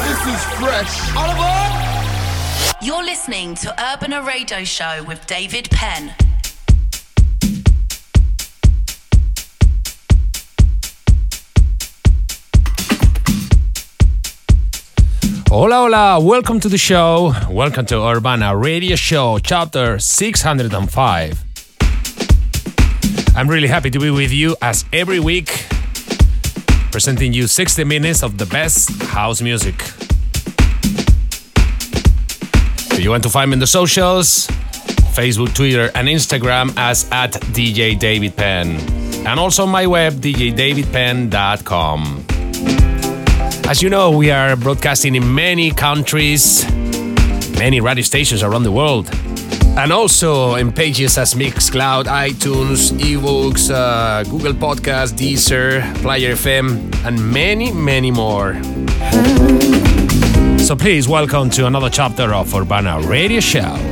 this is fresh. All aboard! You're listening to Urban Radio Show with David Penn. Hola, hola, welcome to the show. Welcome to Urbana Radio Show, chapter 605. I'm really happy to be with you as every week, presenting you 60 minutes of the best house music. If you want to find me in the socials, Facebook, Twitter, and Instagram as at DJ David Penn. And also my web, djdavidpenn.com. As you know, we are broadcasting in many countries, many radio stations around the world, and also in pages as Mixcloud, iTunes, iVoox, uh, Google Podcast, Deezer, Player FM, and many, many more. So please welcome to another chapter of Urbana Radio Show.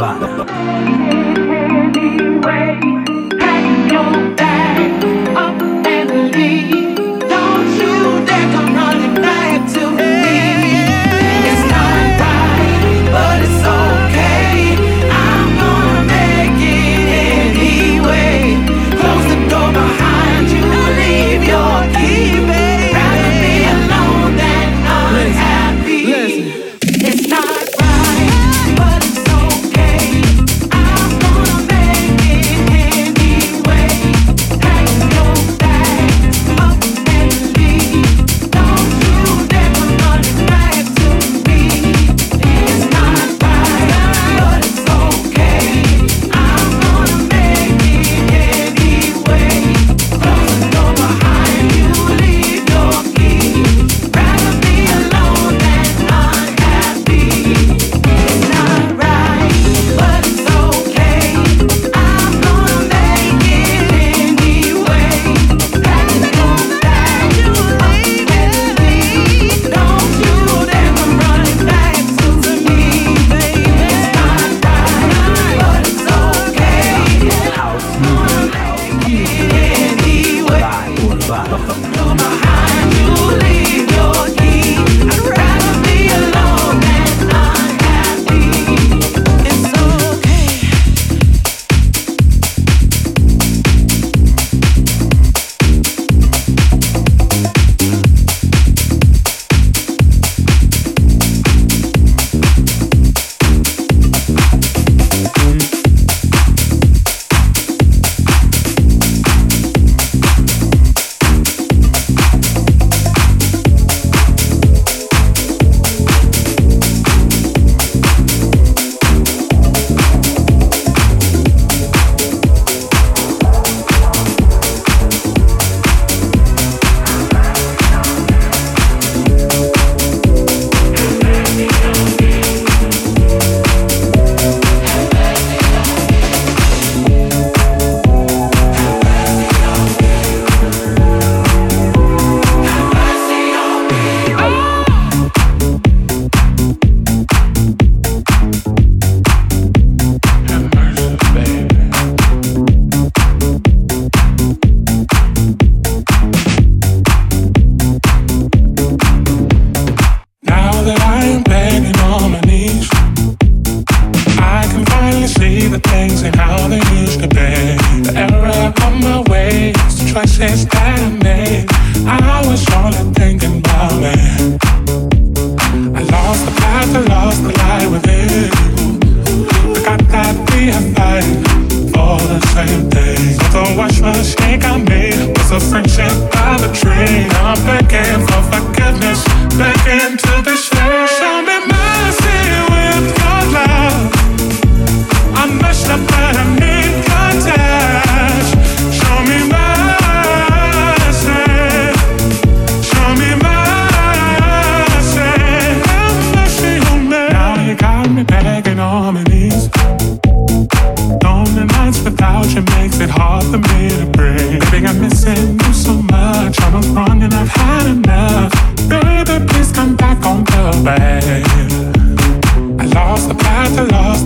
Nirvana.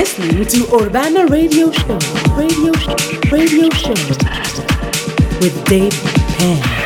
listening to Urbana Radio Show, Radio Show, Radio Show. With Dave Penn.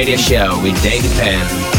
Radio Show with David Penn.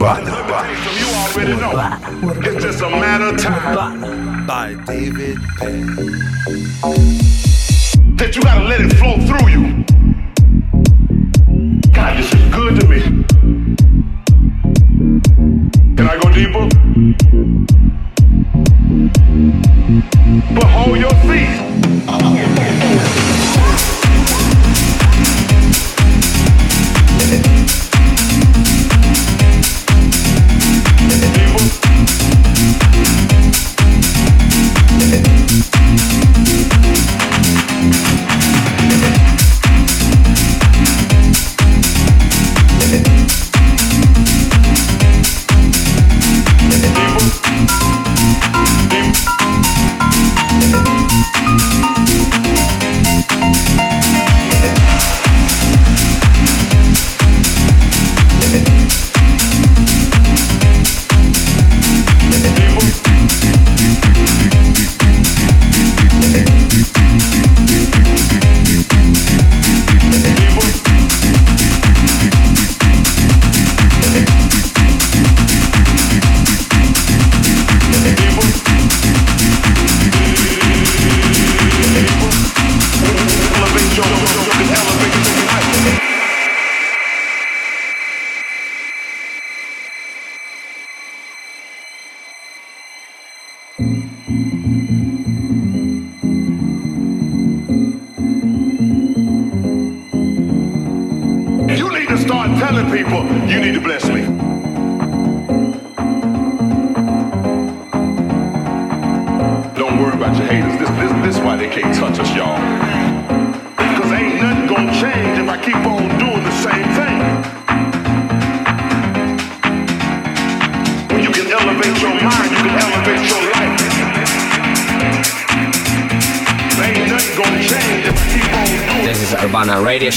Urbana. It's just a matter of time. By David Penn. That you gotta let it flow through you. God, this is good to me. Can I go deeper? But hold your seat.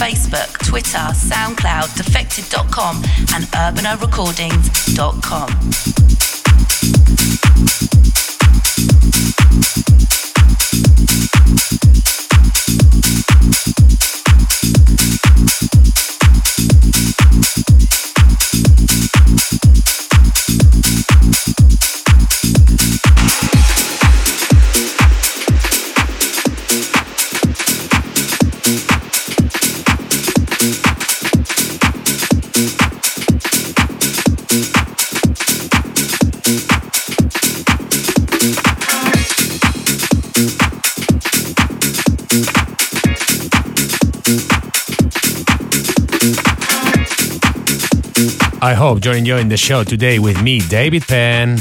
Facebook, Twitter, SoundCloud, defected.com, and urbanarecordings.com. I hope you're enjoying the show today with me, David Penn.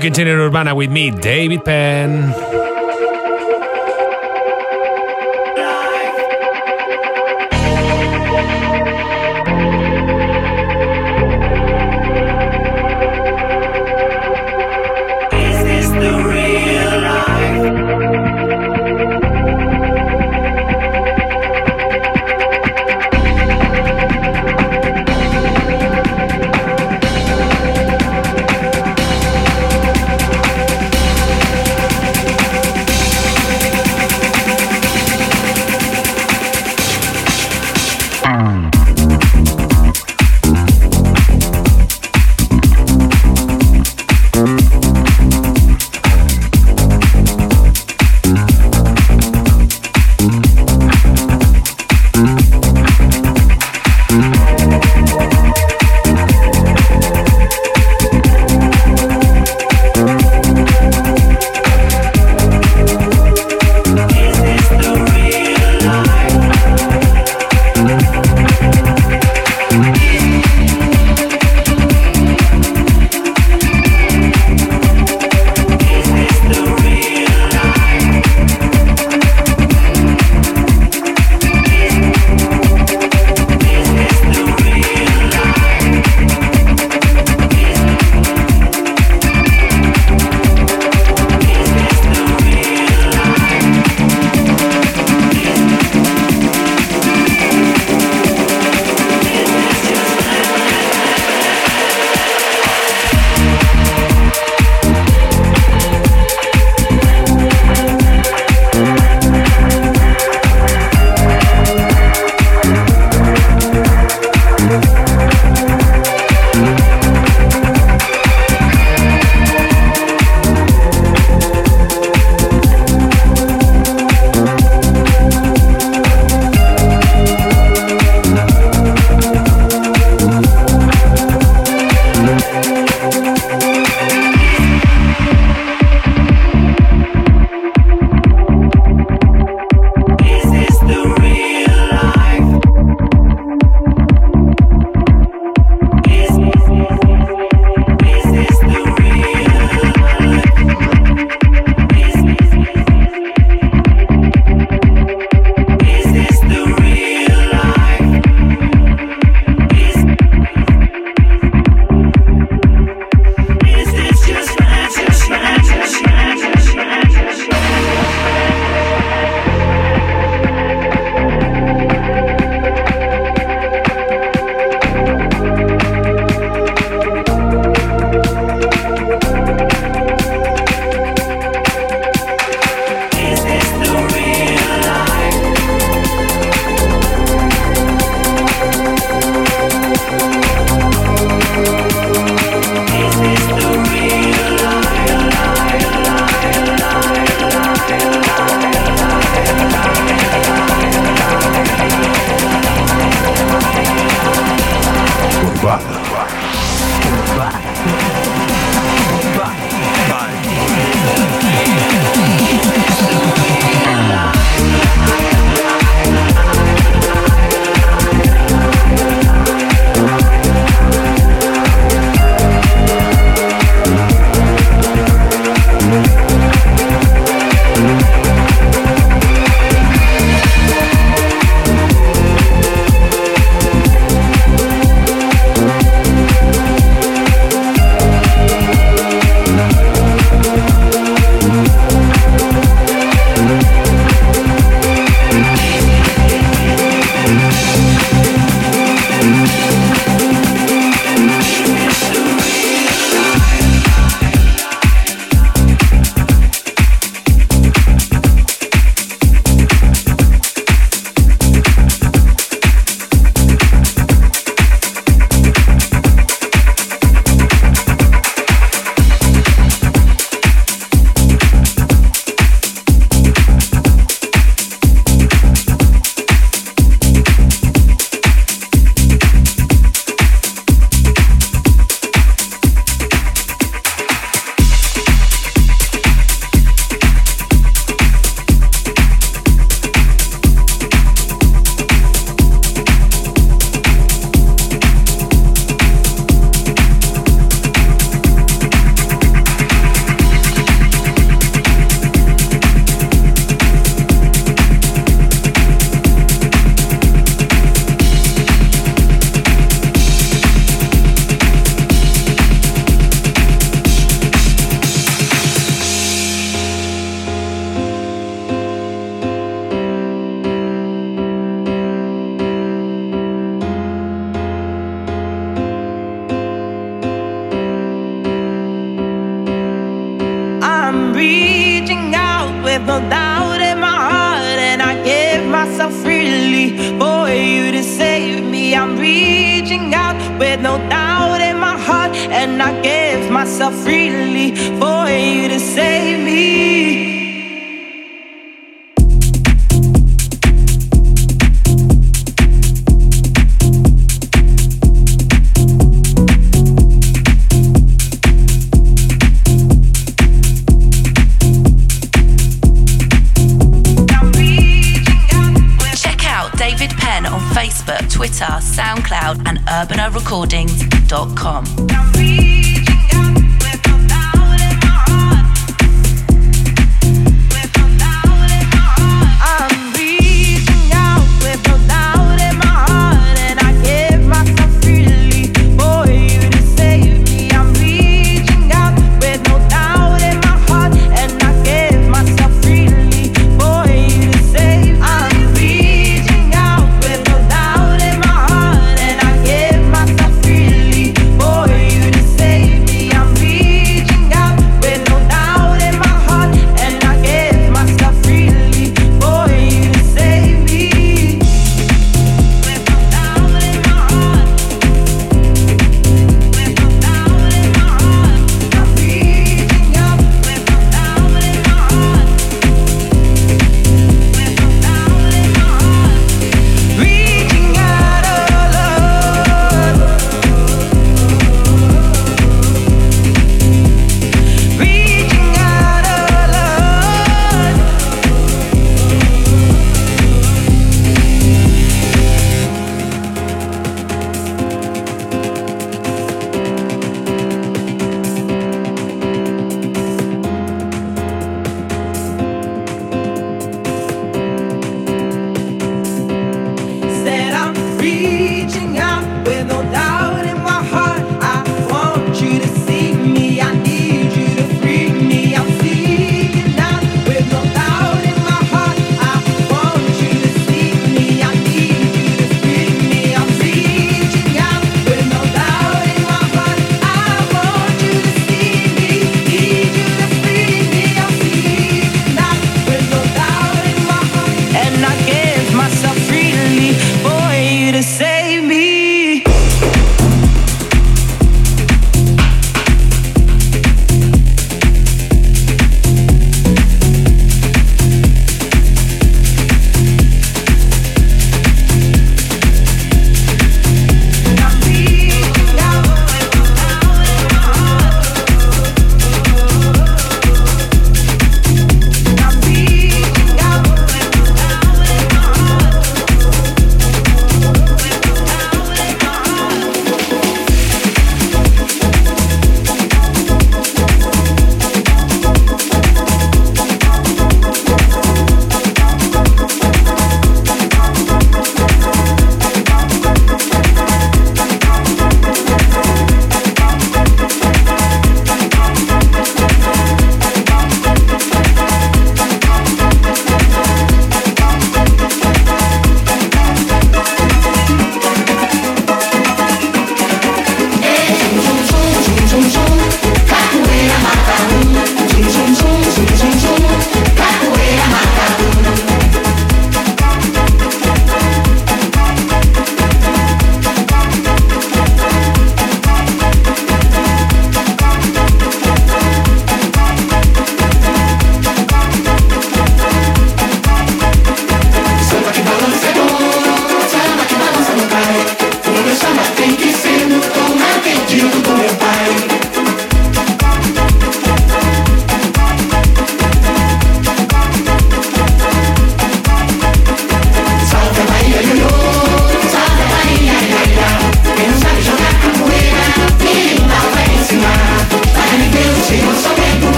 Continue Urbana with me, David Penn.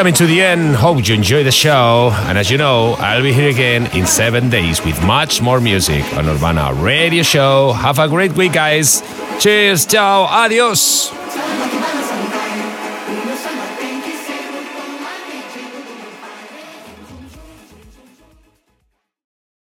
coming to the end. Hope you enjoy the show. And as you know, I'll be here again in seven days with much more music on Urbana Radio Show. Have a great week, guys. Cheers, ciao, adios.